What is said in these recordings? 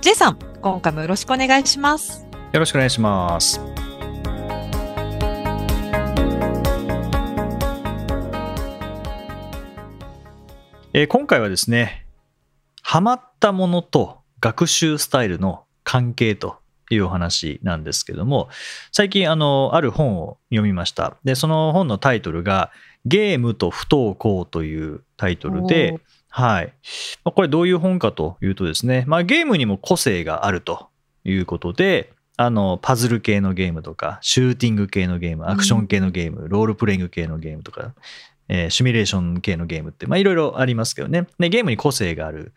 J さん、今回もよろしくお願いします。よろしくお願いします。えー今回はですねハマったものと学習スタイルの関係というお話なんですけども最近あのある本を読みました。でその本のタイトルが「ゲームと不登校」というタイトルではい。まこれどういう本かというとですね、まあ、ゲームにも個性があるということで、あの、パズル系のゲームとか、シューティング系のゲーム、アクション系のゲーム、ロールプレイング系のゲームとか、えーシミュレーション系のゲームって、まあいろいろありますけどね。で、ゲームに個性がある。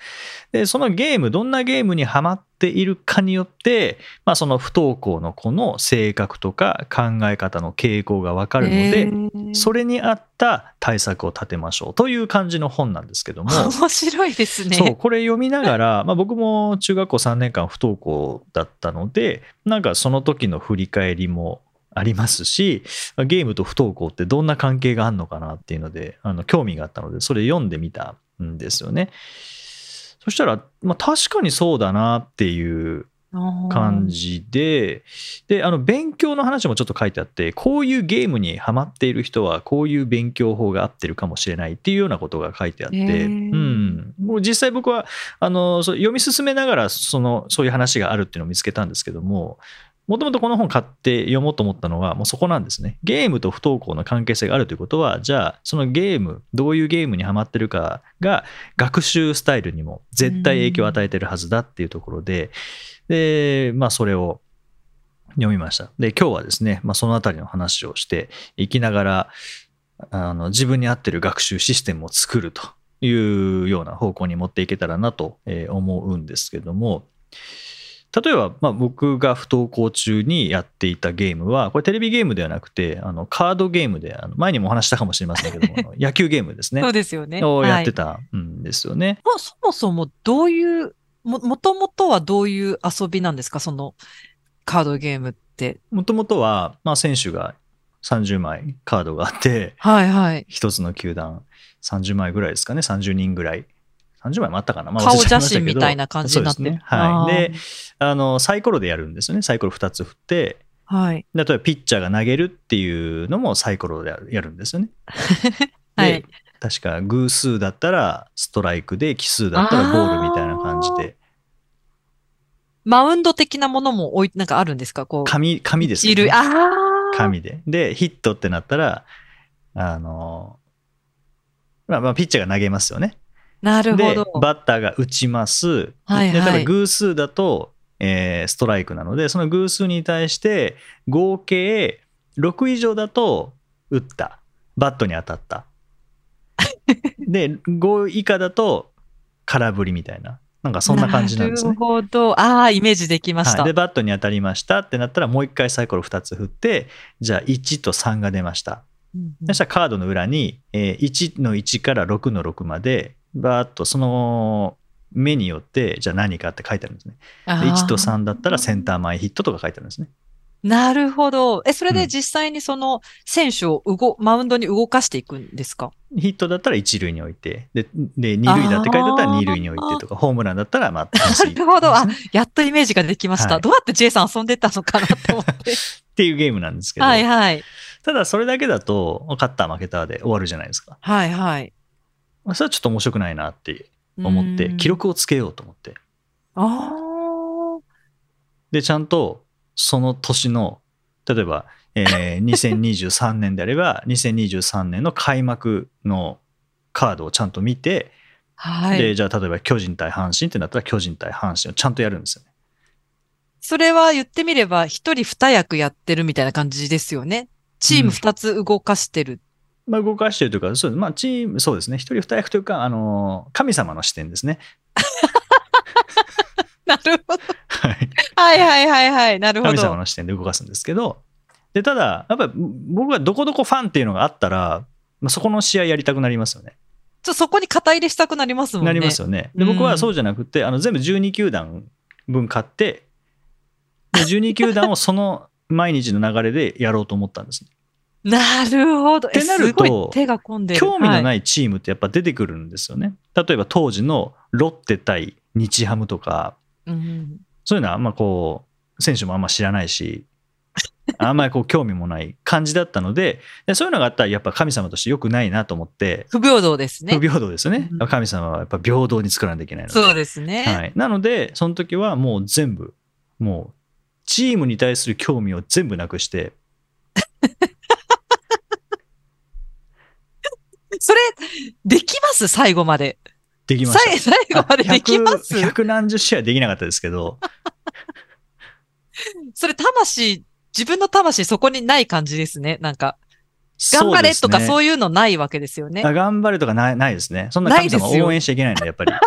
で、そのゲーム、どんなゲームにハマっているかによって、まあその不登校の子の性格とか考え方の傾向がわかるので、それに合った対策を立てましょうという感じの本なんですけども。面白いですね。そうこれ読みながら、まあ、僕も中学校3年間不登校だったのでなんかその時の振り返りもありますしゲームと不登校ってどんな関係があるのかなっていうのであの興味があったのでそれ読んでみたんですよね。そしたら、まあ、確かにそうだなっていう感じで、で、あの、勉強の話もちょっと書いてあって、こういうゲームにハマっている人は、こういう勉強法が合ってるかもしれないっていうようなことが書いてあって、うん。もう実際僕は、あの、読み進めながら、その、そういう話があるっていうのを見つけたんですけども、もともとこの本買って読もうと思ったのは、もうそこなんですね。ゲームと不登校の関係性があるということは、じゃあ、そのゲーム、どういうゲームにハマってるかが、学習スタイルにも絶対影響を与えてるはずだっていうところで、で、まあ、それを読みました。で、今日はですね、まあ、そのあたりの話をしていきながら、あの自分に合ってる学習システムを作るというような方向に持っていけたらなと思うんですけども、例えば、まあ、僕が不登校中にやっていたゲームは、これテレビゲームではなくて、あのカードゲームで、あの前にもお話ししたかもしれませんけども、野球ゲームですねそう。ですよね。をやってはいたんですよね。もうそもそもどういう、も、もともとはどういう遊びなんですか？そのカードゲームって。もともとは、まあ、選手が30枚カードがあって、はいはい。一つの球団30枚ぐらいですかね30人ぐらい30枚もあったかな、まあ顔写真みたいな感じになって。ね。はい。でああのサイコロでやるんですよね。サイコロ2つ振って。はい。例えばピッチャーが投げるっていうのもサイコロでやるんですよね。はでい。確か偶数だったらストライクで奇数だったらボールみたいな感じで。マウンド的なものも置い、なんかあるんですか？こう。紙紙ですよいる。ね。紙で。でヒットってなったらあのまあ、まあピッチャーが投げますよねなるほでど。バッターが打ちます、はいはい。で例えば偶数だと、えーストライクなのでその偶数に対して合計6以上だと打った。バットに当たった。で5以下だと空振りみたいな。なんかそんな感じなんですね。なる。ほど。ああ、イメージできました。はい、でバットに当たりました。ってなったらもう一回サイコロ2つ振ってじゃあ1と3が出ました。うんうん。そしたらカードの裏に、えー1の1から6の6までバーッとその目によってじゃあ何かって書いてあるんですね。であー1と3だったらセンター前ヒットとか書いてあるんですね。なるほど。え、それうんで実際にその選手を動、マウンドに動かしていくんですか？ヒットだったら1塁に置いてでで2塁だって書いてあったらあー2塁に置いてとかホームランだったらまあなるほど。あやっとイメージができました。はいどうやって J さん遊んでたのかなと思って。っていうゲームなんですけど、はいはい。ただそれだけだと勝った負けたで終わるじゃないですか。はいはい。まあそれはちょっと面白くないなって思ってうん記。録をつけようと思ってああ。でちゃんとその年の例えば、えー 2023年であれば2023年の開幕のカードをちゃんと見て、はい。でじゃあ例えば巨人対阪神ってなったら巨人対阪神をちゃんとやるんですよね。それは言ってみれば、一人二役やってるみたいな感じですよね。チーム二つ動かしてる。まあ、動かしてるというかそう,、まあ、チームそうですね一人二役というかあの神様の視点ですね。なるほど。はいはいはいはいはい。なるほ神様ど。の視点で動かすんですけど、でただ、やっぱり僕がどこどこファンっていうのがあったら、まあ、そこの試合やりたくなりますよね。ちょそこに肩入れしたくなりますもんね。なりますよね。でうん僕はそうじゃなくて、あの全部12球団分買って、で12球団をその毎日の流れでやろうと思ったんです。なるほど。えってなると手が込んでる。興味のはないチームってやっぱ出てくるんですよね。例えば当時のロッテ対日ハムとか、いうんそういうのはあんまこう、選手もあんま知らないし、あんまりこう興味もない感じだったので、でそういうのがあったらやっぱ神様として良くないなと思って、不平等ですね不。平等ですよねうん。神様はやっぱ平等に作らないといけないので。そうですね。はい、なので、その時はもう全部、もうチームに対する興味を全部なくして、それ、できます？最後まで。できました。最最後までできます？100 100何十試合できなかったですけど、それ、魂、自分の魂そこにない感じですね。なんか、頑張れとかうそういうのないわけですよね。あ頑張れとかないないですね。そんな神様応援しちゃいけないんで、やっぱり。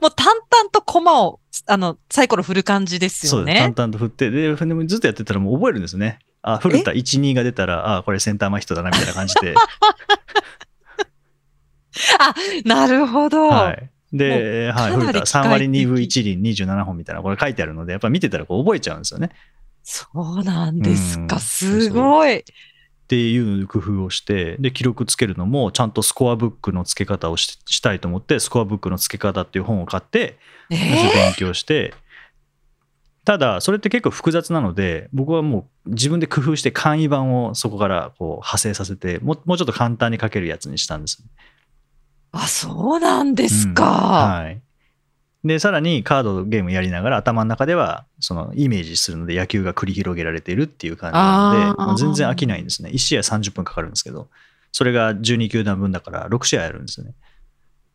もう淡々と駒を、あの、サイコロ振る感じですそうです。よね淡。々と振って、で、でもずっとやってたらもう覚えるんですね。あ、古田1、2が出たら、あ、これセンター前ヒットだな、みたいな感じで。なるほど。はい。で、はい、古田3機械的割2分1厘27本みたいな、これ書いてあるので、やっぱ見てたらこう覚えちゃうんですよね。そうなんですうんか。すごい。っていう工夫をして、で、記録つけるのも、ちゃんとスコアブックの付け方をししたいと思って、スコアブックの付け方っていう本を買って、え勉強して、ただ、それって結構複雑なので、僕はもう自分で工夫して簡易版をそこからこう派生させて、もうもうちょっと簡単に書けるやつにしたんです。ー、あ、そうなんですうんか。はい。で、さらにカードゲームやりながら頭の中ではそのイメージするので野球が繰り広げられているっていう感じなので、もう全然飽きないんですね。1試合30分かかるんですけど、それが12球団分だから6試合やるんですよね。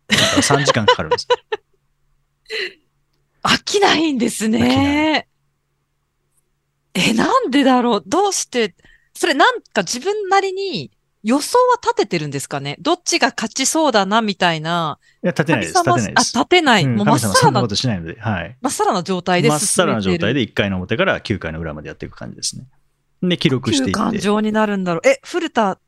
だから3時間かかるんです。飽きないんですね。え、なんでだろう？どうして、それなんか自分なりに予想は立ててるんですかね？どっちが勝ちそうだなみたいな。いや、立てないです。立てないです。立てない。うんもうまっさらなこ、としないので、はい。まっさらな状態でまっさらな状態で。で1回の表から9回の裏までやっていく感じですね。で、記録していって。感情になるんだろう。え、古田、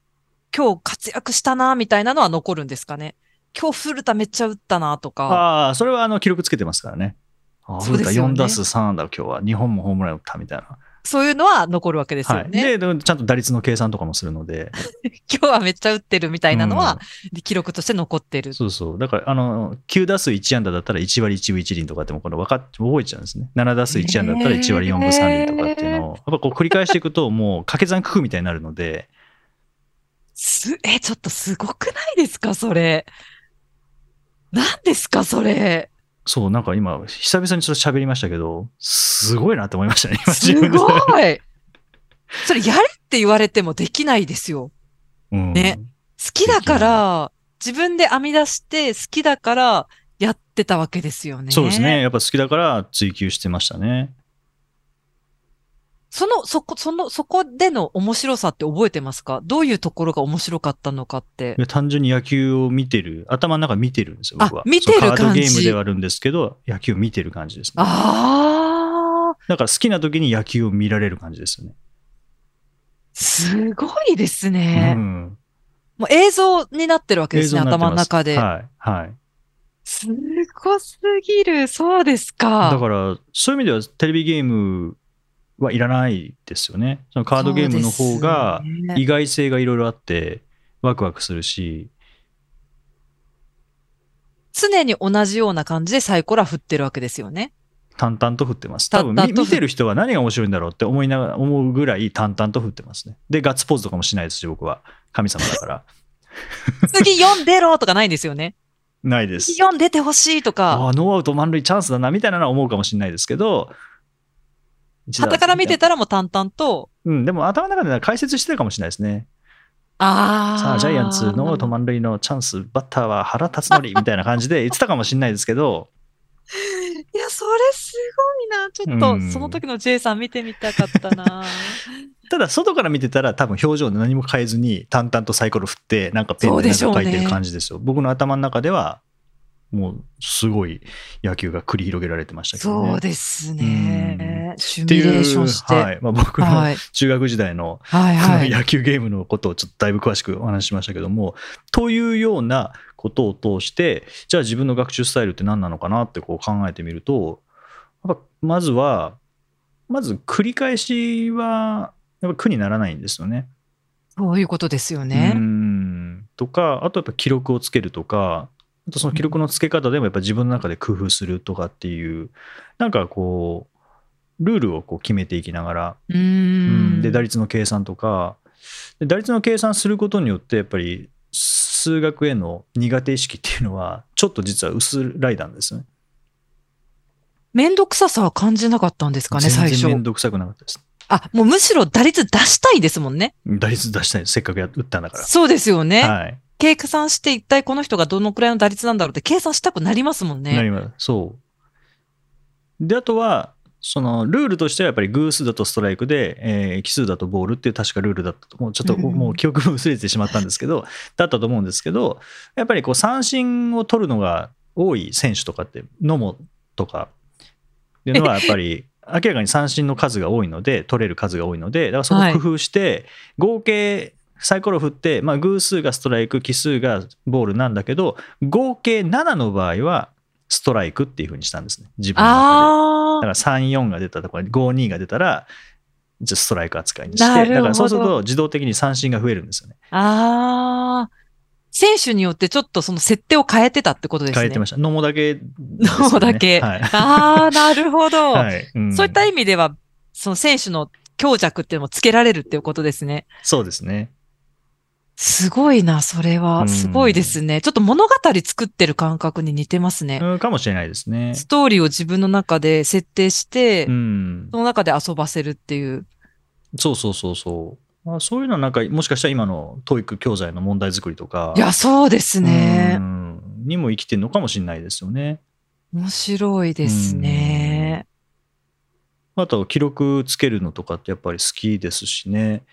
今日活躍したな、みたいなのは残るんですかね？今日古田めっちゃ打ったな、とか。ああ、それはあの記録つけてますからね。ああ、そうですよね4打数3安打、今日は2本もホームラン打ったみたいな。そういうのは残るわけですはい。よね。で、でちゃんと打率の計算とかもするので。今日はめっちゃ打ってるみたいなのうんは、記録として残ってる。そうそう。だから、あの、9打数1安打だったら1割1分1厘とかってもこれ分かっ覚えちゃうんですね。7打数1安打だったら1割4分3厘とかっていうのを、やっぱこう繰り返していくと、もう掛け算工夫みたいになるので、す、え、ちょっとすごくないですか、それ。何ですか、それ。そう、なんか今、久々にちょっと喋りましたけど、すごいなって思いましたね、今す。ごい。それやれって言われてもできないですよ。うんね好きだから、自分で編み出して好きだからやってたわけですよね。そうですね。。やっぱ好きだから追求してましたね。その、そこ、その、そこでの面白さって覚えてますか？どういうところが面白かったのかって単純に野球を見てる、頭の中見てるんですよ、僕は。あ見てるそうカード感じゲームではあるんですけど、野球を見てる感じですね。ああ、だから好きな時に野球を見られる感じですよね。すごいですね。うん。もう映像になってるわけですね、頭の中で。はい。はい。すごすぎる。そうですか。だから、そういう意味ではテレビゲームはい。らない。ですよね。そのカードゲームの方が意外性がい。ろい。ろあって、ワクワクするし、常に同じような感じでサイコロは振ってるわけですよね。淡々と振ってます。多分見てる人は何が面白い。んだろうって思い。ながら、思うぐらい。淡々と振ってますね。で、ガッツポーズとかもしない。ですし、僕は。神様だから。次4出ろとかない。んですよね。ない。です。4出てほしい。とかあ、あ、ノーアウト満塁チャンスだな、みたい。なのは思うかもしれない。ですけど、旗から見てたらもう淡々と、うん、でも頭の中では解説してるかもしれないですね。ああ。さあ、ジャイアンツ、ノーアウト満塁のチャンス、バッターは原辰徳みたいな感じで言ってたかもしれないですけど、いや、それすごいな。ちょっと、うんその時の J さん見てみたかったな。ただ、外から見てたら、多分表情で何も変えずに、淡々とサイコロ振って、なんかペンで書いてる感じですよ。僕の頭の中では、もうすごい野球が繰り広げられてましたけどね。そうですね。シミュレーションして。はいまあ、僕のはい中学時代のはいはい。野球ゲームのことをちょっとだいぶ詳しくお話ししましたけども、というようなことを通して、じゃあ自分の学習スタイルって何なのかなってこう考えてみると、やっぱまずは、まず繰り返しはやっぱ苦にならないんですよね。そういうことですようね。んとか、あとやっぱ記録をつけるとか、あとその記録のつけ方でもやっぱ自分の中で工夫するとかっていう、なんかこう、ルールをこう決めていきながら。で打率の計算とかで打率の計算することによってやっぱり数学への苦手意識っていうのはちょっと実は薄らいだんですね。めんどくささは感じなかったんですかね、最初全然め。んどくさくなかったです。あ、もうむしろ打率出したいですもんね。打率出したいせっかくや打ったんだかそうですよね。ら。はい。計算して一体この人がどのくらいの打率なんだろうって計算したくなりますもんね。なります。そう。であとはそのルールとしてはやっぱり偶数だとストライクで、えー奇数だとボールっていう確かルールだったともうちょっともう記憶も薄れてしまったんですけど、だったと思うんですけどやっぱりこう三振を取るのが多い選手とかって野茂とかっていうのはやっぱり明らかに三振の数が多いので取れる数が多いのでだからそこを工夫して合計サイコロ振って、まあ、偶数がストライク奇数がボールなんだけど合計7の場合はストライクっていうふうにしたんですね自分の中で。あだから34が出たとか52が出たらじゃあストライク扱いにしてだからそうすると自動的に三振が増えるんですよね。あ。ああ。選手によってちょっとその設定を変えてたってことですね。変えてました。野茂だけね、野茂だけはい。ああ、なるほど。はいうんそういった意味では、その選手の強弱っていうのもつけられるっていうことですね。そうですね。すごいな、それは。うんすごいですね。ちょっと物語作ってる感覚に似てますね。うんかもしれないですね。ストーリーを自分の中で設定して、うんその中で遊ばせるっていう。そうそうそうそう。まあ、そういうのはなんかもしかしたら今の TOEIC 教材の問題作りとかいや、そうですねう。んにも生きてるのかもしれないですよね。面白いですね。あと記録つけるのとかってやっぱり好きですしね。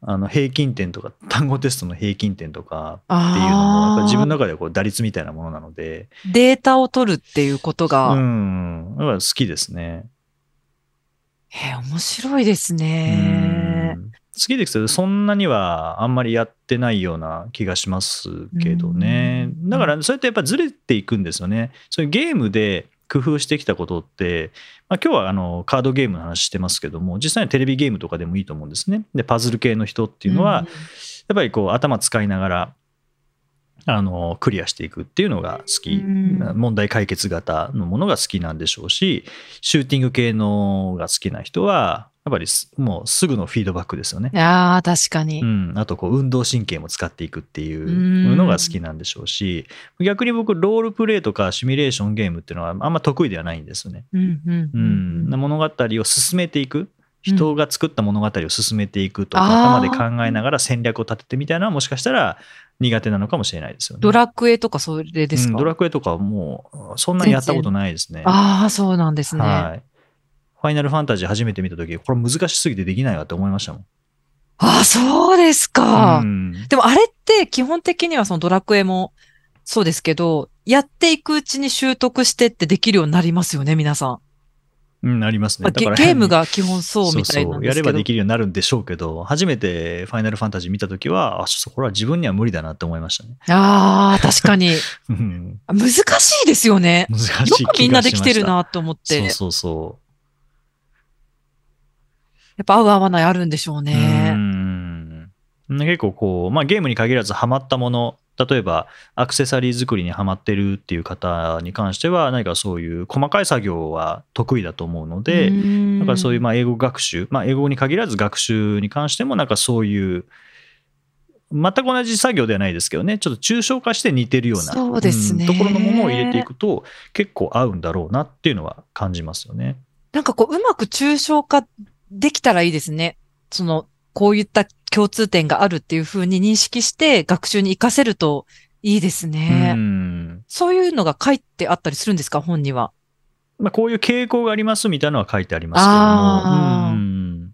あの平均点とか単語テストの平均点とかっていうのもやっぱあ自分のあ、中ではこう打率みたいなものなので、データを取るっていうことが、うん、だから好きですね。えー面白いですうね。ん好きですけどそんなにはあんまりやってないような気がしますけどね。うんだからそうやってやっぱずれていくんですよね。そういうゲームで工夫してきたことって、まあ、今日はあのカードゲームの話してますけども実際にテレビゲームとかでもいいと思うんですね。でパズル系の人っていうのは、うんやっぱりこう頭使いながらあのクリアしていくっていうのが好き、うん。問題解決型のものが好きなんでしょうしシューティング系のが好きな人はやっぱりすもうすぐのフィードバックですよね。ああ、確かに。うん、あとこう運動神経も使っていくっていうのが好きなんでしょうし逆に僕ロールプレイとかシミュレーションゲームっていうのはあんま得意ではないんですよね。うんうんうん、物語を進めていく人が作った物語を進めていくとか、あー頭で考えながら戦略を立ててみたいなのはもしかしたら苦手なのかもしれないですよね。ドラクエとかそれですか、うんドラクエとかはもうそんなにやったことないですね。ああ、そうなんですね。はい。ファイナルファンタジー初めて見た時これ難しすぎてできないわって思いましたもん。ああ、そうですか。うんでもあれって基本的にはそのドラクエもそうですけど、やっていくうちに習得してってできるようになりますよね、皆さん。うん、ありますね。まあゲゲームが基本そうみたいな。やればできるようになるんでしょうけど、初めてファイナルファンタジー見たときは、あ、ちょっとこれは自分には無理だなって思いましたね。ああ、確かに。うん難しいですよね。難しいよ。くみんなできてるなと思って。そうそうそやっぱ合う合わないあるんでしょうう。ね。うん結構こう、まあ、ゲームに限らずハマったもの、例えばアクセサリー作りにハマってるっていう方に関しては、何かそういう細かい作業は得意だと思うので、だからそういうまあ英語学習、まあ、英語に限らず学習に関しても、なんかそういう、全く同じ作業ではないですけどね、ちょっと抽象化して似てるようなそうですねんところのものを入れていくと、結構合うんだろうなっていうのは感じますよね。なんかこう、うまく抽象化できたらいいですね。その、こういった共通点があるっていうふうに認識して学習に活かせるといいですね。うんそういうのが書いてあったりするんですか、本には。まあ、こういう傾向がありますみたいなのは書いてありますけども、うん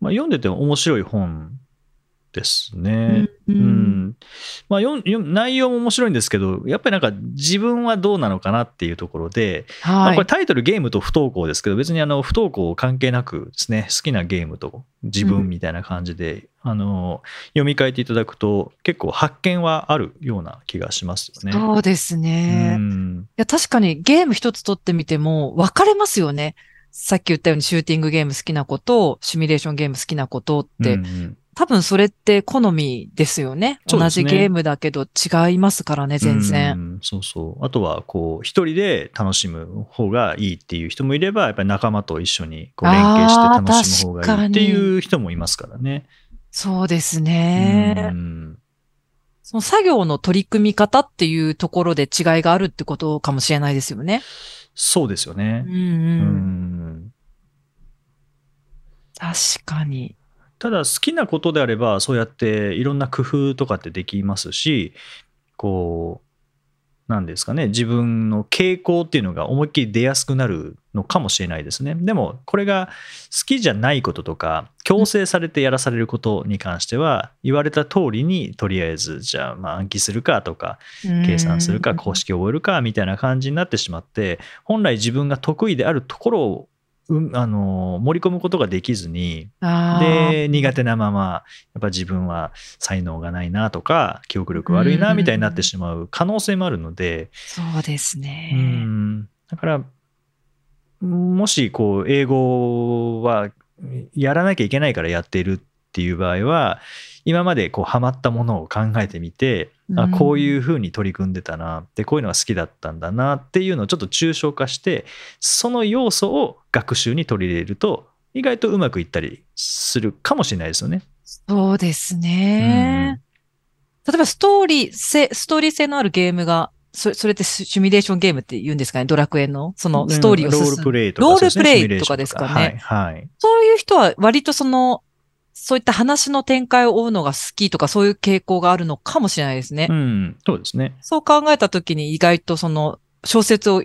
まあ、読んでても面白い本ですね。ううんんまあ、よんよん内容も面白いんですけど、やっぱりなんか自分はどうなのかなっていうところで、まあ、はいこれ。タイトルゲームと不登校ですけど、別にあの不登校関係なくですね、好きなゲームと自分みたいな感じで、あの読み替えていただくと、結構発見はあるような気がしますよね。そうですね。いうんや、確かにゲーム一つ取ってみても分かれますよね。さっき言ったようにシューティングゲーム好きな子と、シミュレーションゲーム好きな子とって、うんうん多分それって好みですよね。ねじゲームだけど違いますからね、全う然。んそうそう。あとは、こう、一人で楽しむ方がいいっていう人もいれば、やっぱり仲間と一緒にこう連携して楽しむ方がいいっていう人もいますからね。そうですね。うんその作業の取り組み方っていうところで違いがあるってことかもしれないですよね。そうですよねうん。う。うんん確かに。ただ好きなことであればそうやっていろんな工夫とかってできますしこうなんですかね自分の傾向っていうのが思いっきり出やすくなるのかもしれないですね。でもこれが好きじゃないこととか強制されてやらされることに関しては言われた通りにとりあえずじゃあまあ暗記するかとか計算するか公式を覚えるかみたいな感じになってしまって本来自分が得意であるところをうんあの盛り込むことができずにで苦手なままやっぱ自分は才能がないなとか記憶力悪いなみたいになってしまう可能性もあるのでそうですね。うん。だからもしこう英語はやらなきゃいけないからやっているっていう場合は今までこうハマったものを考えてみて、あうん。こういうふうに取り組んでたな。でこういうのが好きだったんだなっていうのをちょっと抽象化してその要素を学習に取り入れると意外とうまくいったりするかもしれないですよね。そうですね。例えばストーリー性、ストーリー性のあるゲームが、そそれってシミュレーションゲームって言うんですかね？ドラクエのそのストーリーを進む。ロールプレイとかロールプレイとかですかね？はい、はい。そういう人は割とその、そういった話の展開を追うのが好きとかそういう傾向があるのかもしれないですね。うん、そうですね。そう考えたときに意外とその小説を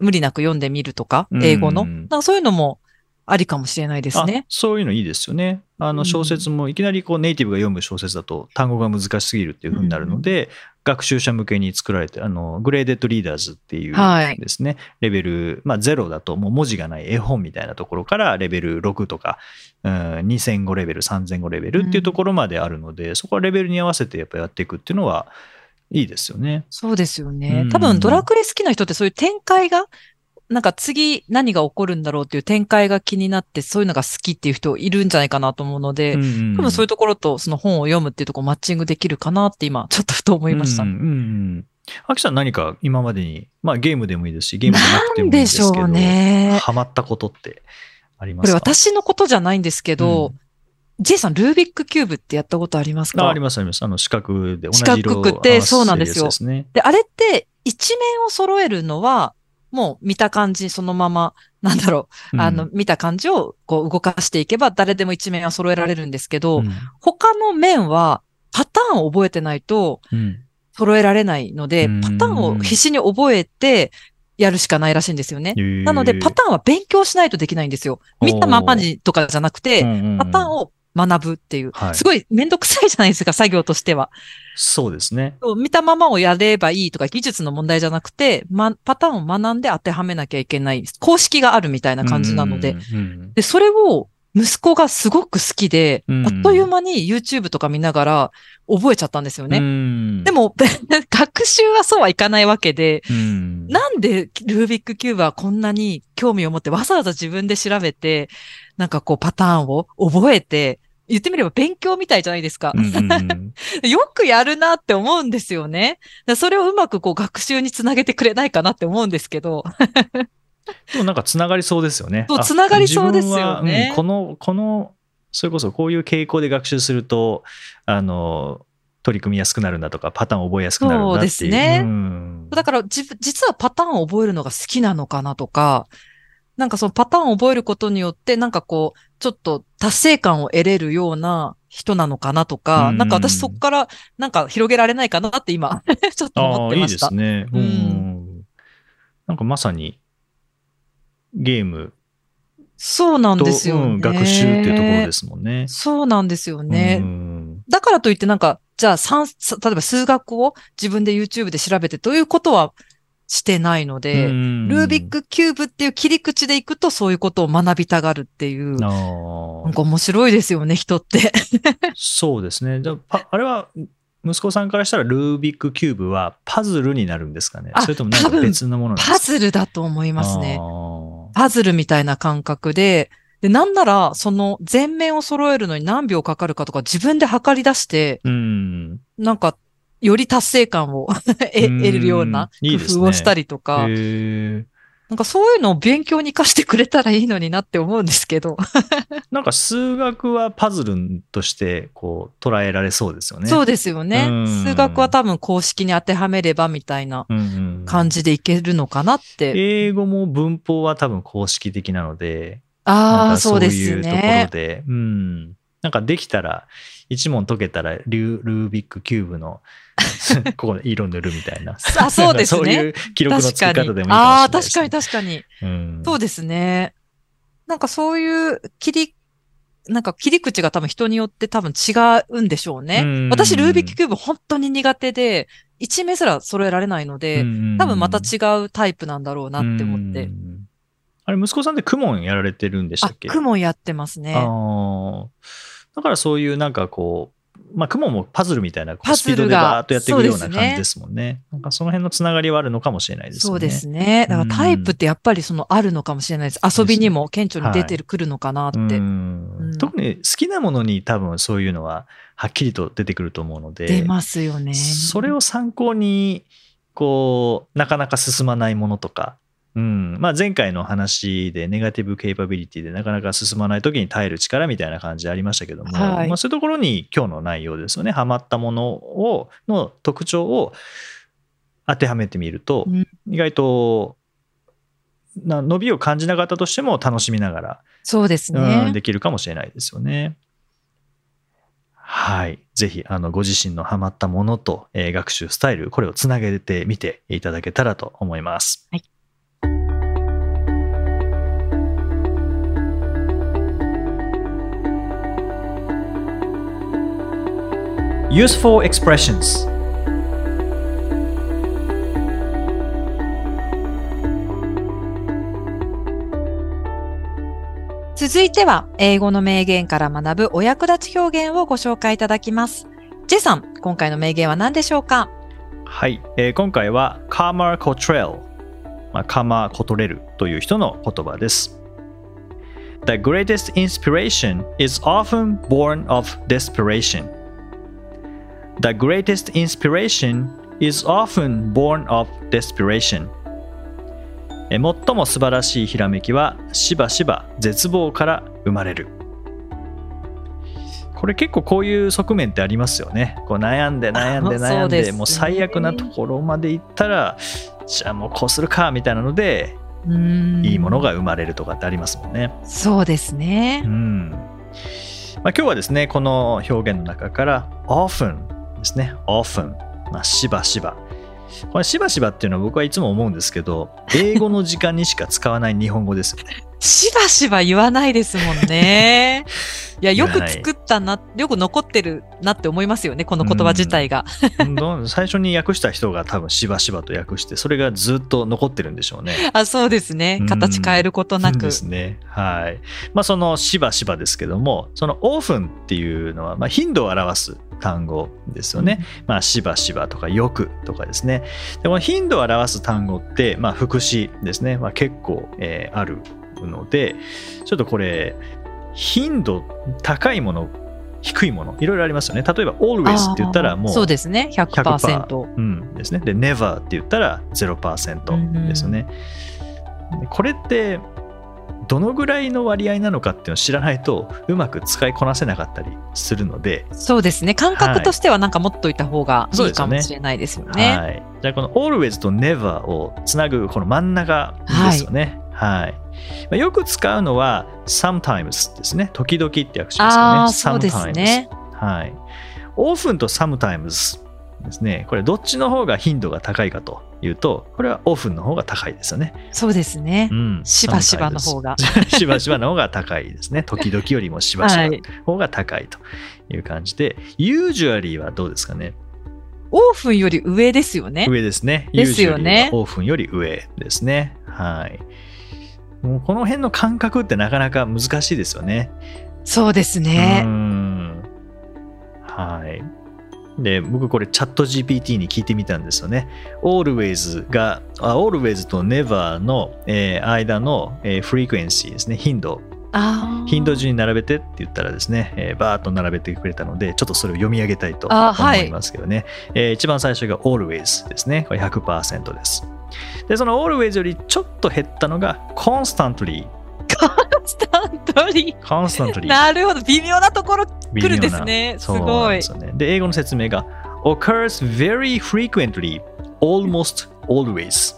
無理なく読んでみるとか、うん英語の。なんかそういうのもありかもしれないですあね。そういうのいいですよね。あうんの小説もいきなりこうネイティブが読む小説だと単語が難しすぎるっていうふうになるので、学習者向けに作られてあのグレーデッドリーダーズっていうはいですね、レベル、まあ、0だともう文字がない絵本みたいなところからレベル6とか、うん、2005レベル3005レベルっていうところまであるので、そこはレベルに合わせてやっぱやっていくっていうのはいいですよね。そうですようん。ね多分ドラクエ好きな人ってそういう展開が、なんか次何が起こるんだろうっていう展開が気になってそういうのが好きっていう人いるんじゃないかなと思うので、多分そういうところとその本を読むっていうところマッチングできるかなって今ちょっとふと思いました。うんうんうん。アキさん何か今までに、まあゲームでもいいですし、ゲームじゃなくてもいいんですけど、でしょうねハマったことってありまこれすか私のことじゃないんですけど、うん J さん、ルービックキューブってやったことありますか？あありますあります。あの四角で同じ四色を角くて合わせそうなんですよ。で、あれって一面を揃えるのは、もう見た感じそのまま、なんだろう、あの、見た感じをこう動かしていけば誰でも一面は揃えられるんですけど、うん他の面はパターンを覚えてないとうん揃えられないので、うんパターンを必死に覚えてやるしかないらしいんですよね。なので、パーターンは勉強しないとできないんですよ。見たままにとかじゃなくて、パターンを。を学ぶっていう、はいすごいめんどくさいじゃないですか、作業としては。そうですね。見たままをやればいいとか技術の問題じゃなくて、ま、パターンを学んで当てはめなきゃいけない公式があるみたいな感じなので。うん。で、それを息子がすごく好きで、うんあっという間に YouTube とか見ながら覚えちゃったんですよね。ねで、も、学習はそうはいかないわけで、うんなんでルービックキューブはこんなに興味を持ってわざわざ自分で調べて、なんかこうパターンを覚えて、言ってみれば勉強みたいじゃないですか。うんうんうん よくやるなって思うんですよね。でそれをうまくこう学習につなげてくれないかなって思うんですけど。でもなんかつながりそうですよね。あそうつながりそうですよねうんこの、この、それこそこういう傾向で学習すると、あの、取り組みやすくなるんだとか、パターン覚えやすくなるんだっていう。そうですねうんだからじ実はパターンを覚えるのが好きなのかなとか、なんかそのパターンを覚えることによって、なんかこう、ちょっと達成感を得れるような人なのかなとか、うんなんか私そこからなんか広げられないかなって今、ちょっと思ああ、いいでってました。すね。うんうんなんかまさにゲームそうなんと、ですよね。うん学習っていうところですもんね。そうなんですよね。うんだからといってなんか、じゃあ算、さ例えば数学を自分で YouTube で調べてということはしてないので、ルービックキューブっていう切り口でいくとそういうことを学びたがるっていう、あなんーか面白いですよね、人って。そうですね。じゃあれは息子さんからしたらルービックキューブはパズルになるんですかね？あそれともなんか別のものですか？パズルだと思いますねパズルみたいな感覚で、で、なんなら、その全面を揃えるのに何秒かかるかとか自分で測り出して、うん。なんか、より達成感を 得るような工夫をしたりとか、へーなんかそういうのを勉強に活かしてくれたらいいのになって思うんですけど、なんか数学はパズルとしてこう捉えられそうですよね。そうですよねうん。数学は多分公式に当てはめればみたいな感じでいけるのかなって。英語も文法は多分公式的なので、ああ、そうですいうところね。で、うん。なんかできたら、一問解けたらルー、ルービックキューブの、ここで色塗るみたいな。あそうですねそういう記録の確かに付け方でもいい。かもしれああ、ないです、確かにね。確かに。うんそうですね。なんかそういう切り、なんか切り口が多分人によって多分違うんでしょうねうん。私、ルービックキューブ本当に苦手で、一目すら揃えられないので、多分また違うタイプなんだろうなって思ってう。んあれ、息子さんってクモンやられてるんでしたあっけ、クモンやってますね。あーだからそういうなんかこう、まあ、クモンもパズルみたいなスピードでバーっとやっていくような感じですもんね。なんかその辺のつながりはあるのかもしれないですね。そうですね。だからタイプってやっぱりそのあるのかもしれないです。遊びにも顕著に出てくるのかなって。特に好きなものに多分そういうのははっきりと出てくると思うので、出ますよね。それを参考にこうなかなか進まないものとか、うんまあ、前回の話でネガティブケイパビリティでなかなか進まない時に耐える力みたいな感じでありましたけども、はいまあ、そういうところに今日の内容ですよねハマったものをの特徴を当てはめてみると、うん意外とな伸びを感じなかったとしても楽しみながらそうですうん、ね。できるかもしれないですよね。はい。ぜひ、あの、ご自身のハマったものと、えー学習スタイル、これをつなげてみていただけたらと思います。はい。Useful expressions 続いては、英語の名言から学ぶお役立ち表現をご紹介いただきます。ジェイさん、今回の名言は何でしょうか？はい、えー今回はカーマー・コトレル、まあ、カーマー・コトレルという人の言葉です。The greatest inspiration is often born of desperation. The greatest inspiration is often born of desperation. えー最も素晴らしいひらめきはしばしば絶望から生まれる。これ結構こういう側面ってありますよね。こう悩んで悩んであ悩んで、そうですねもう最悪なところまで行ったら、じゃあもうこうするかみたいなので、いいものが生まれるとかってありますもんね。そうですねう。ん。まあ、今日はですね、この表現の中から often ですね。often。まあ、しばしば。これしばしばっていうのは僕はいつも思うんですけど、英語の時間にしか使わない日本語ですよね。しばしば言わないですもんね。いや、よく作ったな、よく残ってるなって思いますよね、この言葉自体が。最初に訳した人が多分しばしばと訳して、それがずっと残ってるんでしょうね。あ、そうですねうん。形変えることなく。ですね。はい。まあそのしばしばですけども、その often っていうのは、まあ、頻度を表す単語ですよね。まあしばしばとかよくとかですね。でこの頻度を表す単語って、まあ副詞ですね。まあ結構、えーあるので、ちょっとこれ、頻度高いもの、低いもの、いろいろありますよね。例えば always って言ったらもう、そうですね、100%。うんですね。で、never って言ったら0%ですよね。でこれって、どのぐらいの割合なのかっていうのを知らないとうまく使いこなせなかったりするので、そうですね。感覚としてはなんか持っといた方がいいかもしれないですよね。はい、じゃあこの always と never をつなぐこの真ん中ですよね。はいまあよく使うのは sometimes ですね。時々って訳しますよね。そうですね。はい。often と sometimes ですね、これどっちの方が頻度が高いかというと、これはオフンの方が高いですよね。そうですねう。ん。しばしばの方が。しばしばの方が高いですね。時々よりもしばしばの方が高いという感じで、ユージュアリーはどうですかね？オーフンより上ですよね。上ですね。ですよねオープンより上ですね。はい。もうこの辺の感覚ってなかなか難しいですよね。そうですうね。ん。はい。で、僕これチャット GPT に聞いてみたんですよね。always が、あ always と never の、えー間の、えー、フリクエンシーですね。頻度。頻度順に並べてって言ったらですね、えーバーッと並べてくれたので、ちょっとそれを読み上げたいと思いますけどね。えー一番最初が always ですね。これ100%です。で、その always よりちょっと減ったのが constantly。スタントリー。constantly。なるほど。微妙なところ来るんですね。すごいでね。で、英語の説明が occurs very frequently, almost always。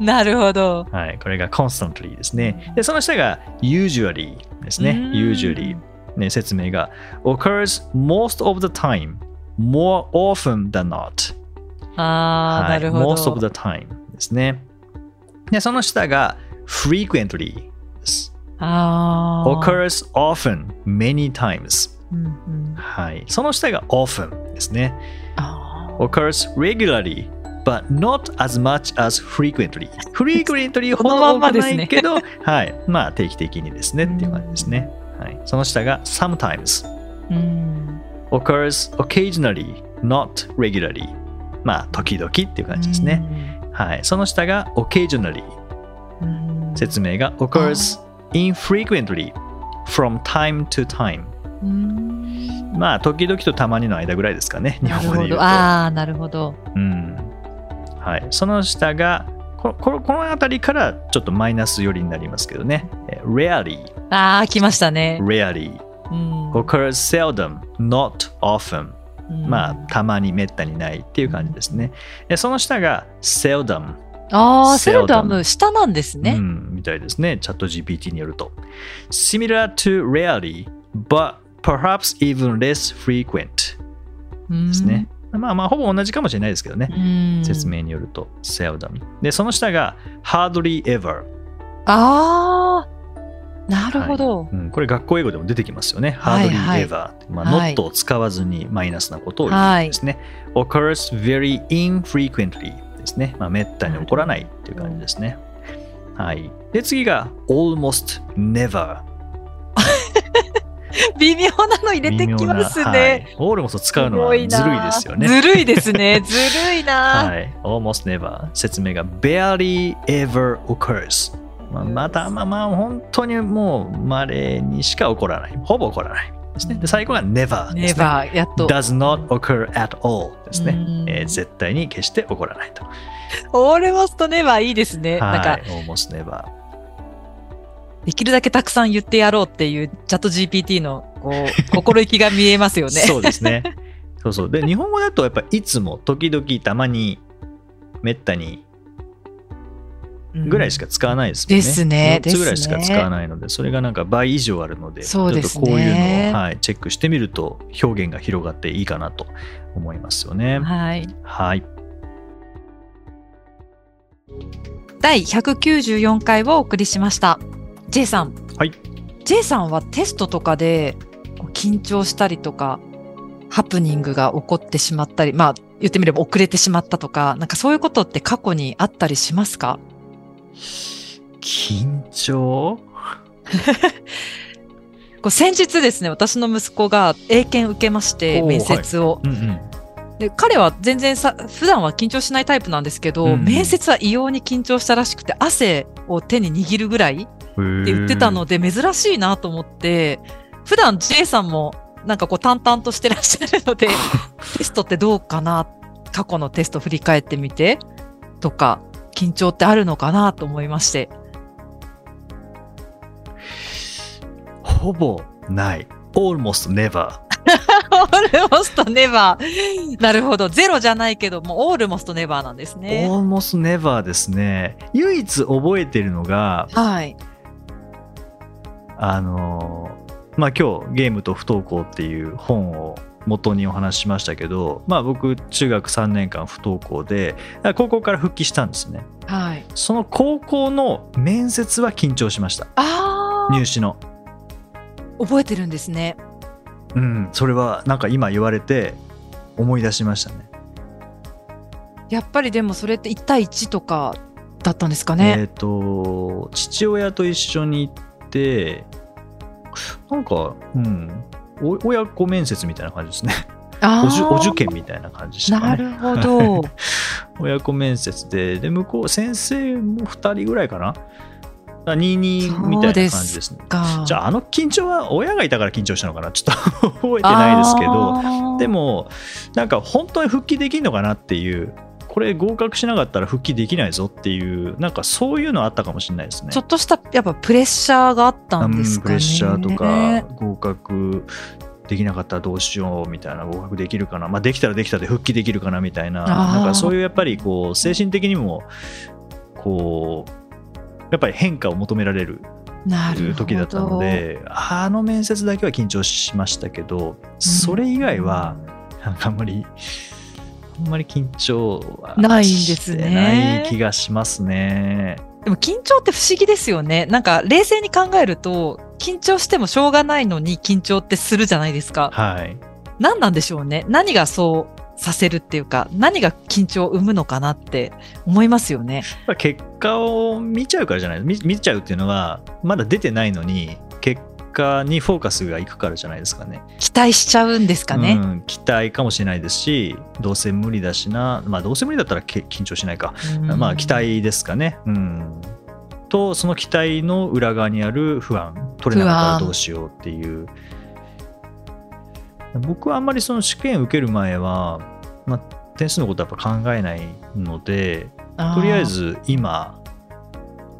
なるほど。はい、これが constantly ですね。で、その下が usually ですね。うん usually。ね、説明が occurs most of the time, more often than not。ああ、はないるほど。most of the time ですね。で、その下が frequently。Occurs often, many times。はい。その下が often ですね。occurs regularly, but not as much as frequently. frequently ほど多くんまですねないけど、はい。まあ定期的にですねっていう感じですね。はい。その下が sometimes うん。occurs occasionally, not regularly. まあ時々っていう感じですね。はい。その下が occasionally うん。説明が occurs infrequently from time to time. うん。まあ時々とたまにの間ぐらいですかね日。本語で言うと。ああ、なるほど。うん。はい、その下がこここの辺りからちょっとマイナス寄りになりますけどね。え rarely ああ、来ましたね。rarely うん。occurs seldom not often うん。まあたまにめったにないっていう感じですね。でその下が seldom ああ、セルダ seldom ム、下なんですね。うん、みたいですね。チャット GPT によると。similar to rarely, but perhaps even less frequent うんですね。まあまあ、ほぼ同じかもしれないですけどね。うん説明によると、seldom。で、その下が hardly ever。ああ、なるほど。うん、これ学校英語でも出てきますよね。はい hardly はい ever。まあ、はい not を使わずにマイナスなことを言うんですね。occurs very infrequently ですね。まあ、めったに起こらないっていう感じですね。はい。で、次が almost never。微妙なの入れてきますはいね。。オールモス使うのはずるいですよね。ずるいですね。ずるいな。はい。almost never。説明が barely ever occurs。まあ、また、まあまあ、本当にもう稀にしか起こらない。ほぼ起こらない。ですね。で、最後が never です、ね。ネバー、やっと。does not occur at all ですねう。んえー絶対に決して起こらないと。オールモストネバーいいですね。なんかはい。、almost never。できるだけたくさん言ってやろうっていうチャット GPT のこう心意気が見えますよね。そうですね。そうそう。で、日本語だとやっぱいつも、時々、たまに、めったにうんぐらいしか使わないですもんね。ですね4つぐらいしか使わないので、それがなんか倍以上あるので、そうですねちょっとこういうのを、はい、チェックしてみると表現が広がっていいかなと思いますよね。はい。はい。第194回をお送りしました。J さん。はい。J さんはテストとかで緊張したりとか、ハプニングが起こってしまったり、まあ言ってみれば遅れてしまったとか、なんかそういうことって過去にあったりしますか？緊張？こう先日ですね、私の息子が英検受けまして、面接を。うんうん。で彼は全然さ普段は緊張しないタイプなんですけど、うんうん面接は異様に緊張したらしくて汗を手に握るぐらいって言ってたので珍しいなと思って普段 J さんもなんかこう淡々としてらっしゃるので テストってどうかな過去のテスト振り返ってみてとか緊張ってあるのかなと思いましてほぼない。almost never。オールモストネバーなるほどゼロじゃないけどもうオールモストネバーなんですね almost never ですね。唯一覚えてるのが、はいあのーまあ今日ゲームと不登校っていう本を元にお話ししましたけど、まあ、僕中学3年間不登校で高校から復帰したんですねはい。その高校の面接は緊張しましたあ入試のあ、覚えてるんですね。うんそれはなんか今言われて思い出しましたねやっぱりでもそれって1対1とかだったんですかえね。っ、と父親と一緒に行ってなんかうん。お親子面接みたいな感じですね。あおじゅーお受験みたいな感じでしたかね。なるほど。親子面接でで向こう先生も2人ぐらいかな。22みたいな感じですね。か。じゃああの緊張は親がいたから緊張したのかな。ちょっと 覚えてないですけど。でもなんか本当に復帰できるのかなっていうこれ合格しなかったら復帰できないぞっていうなんかそういうのあったかもしれないですね。ちょっとしたやっぱプレッシャーがあったんですかね。うんプレッシャーとか合格できなかったらどうしようみたいな合格できるかな、まあ、できたらできたで復帰できるかなみたいな。なんかそういうやっぱりこう精神的にもこうやっぱり変化を求められる時だったのであの面接だけは緊張しましたけどそれ以外はなんかあんまりあんまり緊張はないんですねない気がしますね。でも緊張って不思議ですよね。なんか冷静に考えると、緊張してもしょうがないのに緊張ってするじゃないですか。はい、何なんでしょうね。何がそうさせるっていうか、何が緊張を生むのかなって思いますよね。まあ結果を見ちゃうからじゃない見見ちゃうっていうのはまだ出てないのに結果にフォーカスがいくからじゃないですかね。期待しちゃうんですかね。うん、期待かもしれないですしどうせ無理だしなまあどうせ無理だったらけ緊張しないか、うんまあ期待ですかね。うんとその期待の裏側にある不安取れなかったらどうしようっていう僕はあんまりその試験受ける前は、まあ、点数のことはやっぱ考えないのでとりあえず今、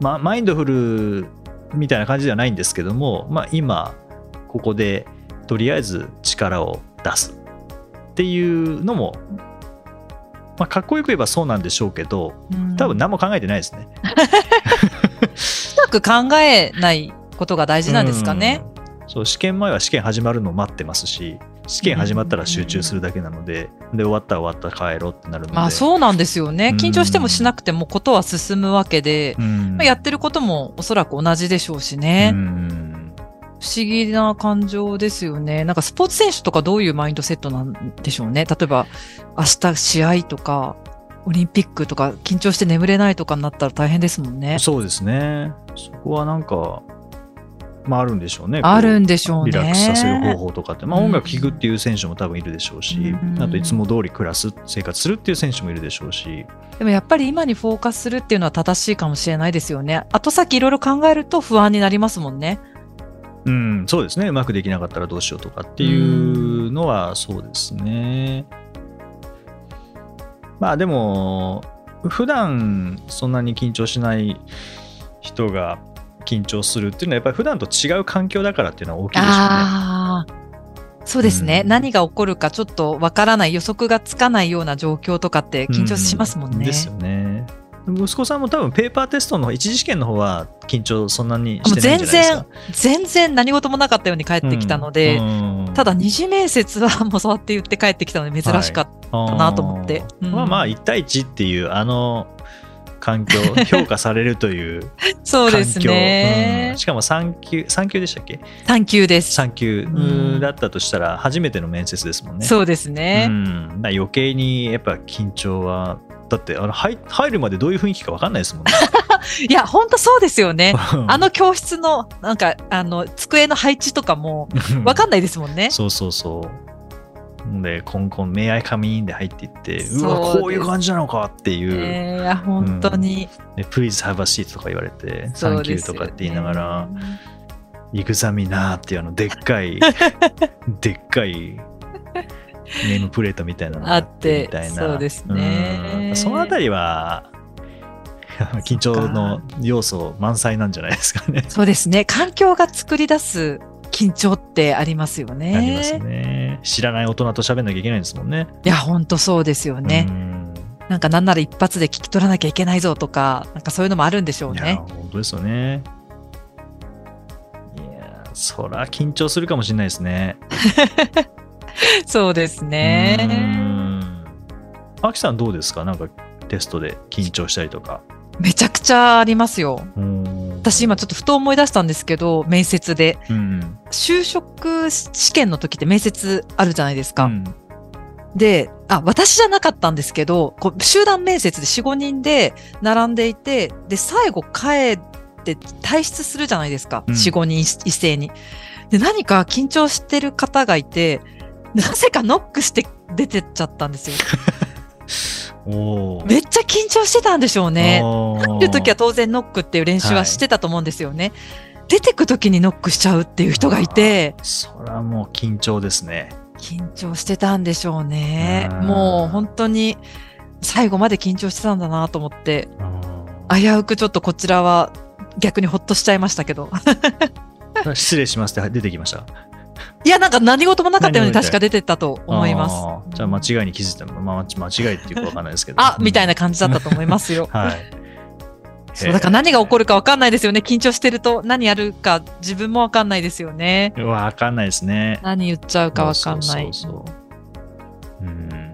まあ、マインドフルみたいな感じではないんですけども、まあ、今ここでとりあえず力を出すっていうのも、まあ、かっこよく言えばそうなんでしょうけどうん多分何も考えてないですね。深く考えないことが大事なんですかね。うんそう試験前は試験始まるのを待ってますし試験始まったら集中するだけなのでで終わったら終わったら帰ろうってなるので、まあそうなんですよね。うん緊張してもしなくてもことは進むわけで、うんまあやってることもおそらく同じでしょうしね。うん不思議な感情ですよね。なんかスポーツ選手とかどういうマインドセットなんでしょうね。例えば明日試合とかオリンピックとか緊張して眠れないとかになったら大変ですもんね。そうですねそこはなんか、まあ、あるんでしょうねあるんででしょうね。リラックスさせる方法とかって、まあ、うん音楽聴くっていう選手も多分いるでしょうし、うんあといつも通り暮らす生活するっていう選手もいるでしょうし、でもやっぱり今にフォーカスするっていうのは正しいかもしれないですよね。後先いろいろ考えると不安になりますもんね。うん、そうですねうまくできなかったらどうしようとかっていうのはそうですね。まあでも普段そんなに緊張しない人が緊張するっていうのはやっぱり普段と違う環境だからっていうのは大きいでしょうね。ああ。そうですね、うん何が起こるかちょっとわからない予測がつかないような状況とかって緊張しますもんね。ですよね。息子さんも多分ペーパーテストの一次試験の方は緊張そんなにしてないんじ全ゃないですか。然、全然何事もなかったように帰ってきたので、うんただ二次面接はもうそうやって言って帰ってきたので珍しかった。なと思ってうんまあまあ1対1っていうあの環境 評価されるというそう環境ですねうん。しかも3級3級でしたっけ？3級です。3級うんだったとしたら初めての面接ですもんね。そうですね。うん、余計にやっぱ緊張はだってあの入入るまでどういう雰囲気か分かんないですもんね。いや、本当そうですよね。あの教室の、なんか、あの、机の配置とかも、わかんないですもんね。そうそうそう。で、コンコン、明愛仮眠で入っていって、うわ、こういう感じなのかっていう、えーいや、本当に。で Please have a seat とか言われて、サンキューとかって言いながら、ねイグザミナーっていうあの、でっかい、でっかい、ネームプレートみたいなのがあってみたいな。そうですねうんそのあたりは、緊張の要素満載なんじゃないですかね。そうですね。環境が作り出す緊張ってありますよね。ありますね。知らない大人と喋んなきゃいけないんですもんね。いや、本当そうですよね。うんなんかなんなら一発で聞き取らなきゃいけないぞとか、なんかそういうのもあるんでしょういや、ね。本当ですよね。いや、そら緊張するかもしれないですね。そうですうね。んアキさんどうですか？なんかテストで緊張したりとか。めちゃくちゃありますよ。うん私今ちょっとふと思い出したんですけど、面接で。うん就職試験の時って面接あるじゃないですか。うんで、あ、私じゃなかったんですけど、こう集団面接で4、5人で並んでいて、で、最後帰って退出するじゃないですか。うん4、5人一斉に。で、何か緊張してる方がいて、なぜかノックして出てっちゃったんですよ。めっちゃ緊張してたんでしょうね。入る時は当然ノックっていう練習はしてたと思うんですよね。出てく時にノックしちゃうっていう人がいて、それはもう緊張ですね。緊張してたんでしょうね。うんもう本当に最後まで緊張してたんだなと思って、うん危うくちょっとこちらは逆にほっとしちゃいましたけど。失礼しますって出てきました。いや、なんか何事もなかったように確か出てったと思います。じゃあ間違いに気づいたの、まあ、間違いっていうかわかんないですけど。あ、みたいな。な感じだったと思いますよ。はい。そう、だから何が起こるかわかんないですよね。緊張してると何やるか自分もわかんないですよね。うわかんないですね。何言っちゃうかわかんない。そうそうそううん。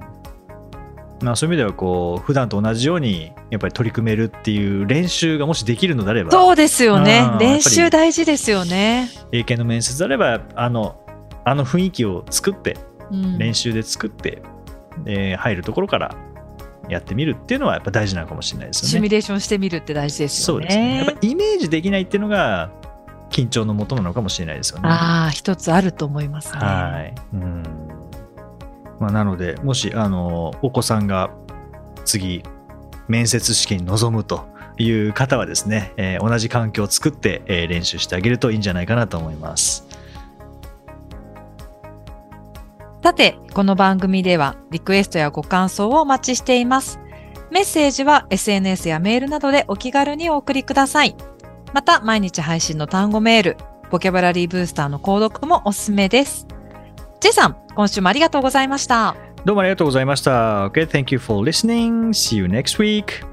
まあそういう意味ではこう普段と同じようにやっぱり取り組めるっていう練習がもしできるのであればそうですよねうん。練習大事ですよね。英検の面接であればあのあの雰囲気を作ってうん練習で作って、で入るところからやってみるっていうのはやっぱ大事なのかもしれないですよね。シミュレーションしてみるって大事ですよね。そうですね。やっぱイメージできないっていうのが緊張のもとなのかもしれないですよね。ああ、一つあると思いますね。はい。うん。まあ、なので、もし、あの、お子さんが次、面接試験に臨むという方はですね、えー同じ環境を作って、えー練習してあげるといいんじゃないかなと思います。さて、この番組ではリクエストやご感想をお待ちしています。メッセージは SNS やメールなどでお気軽にお送りください。また、毎日配信の単語メール、ボキャブラリーブースターの購読もおすすめです。ジェイさん、今週もありがとうございました。どうもありがとうございました。Okay, thank you for listening. See you next week.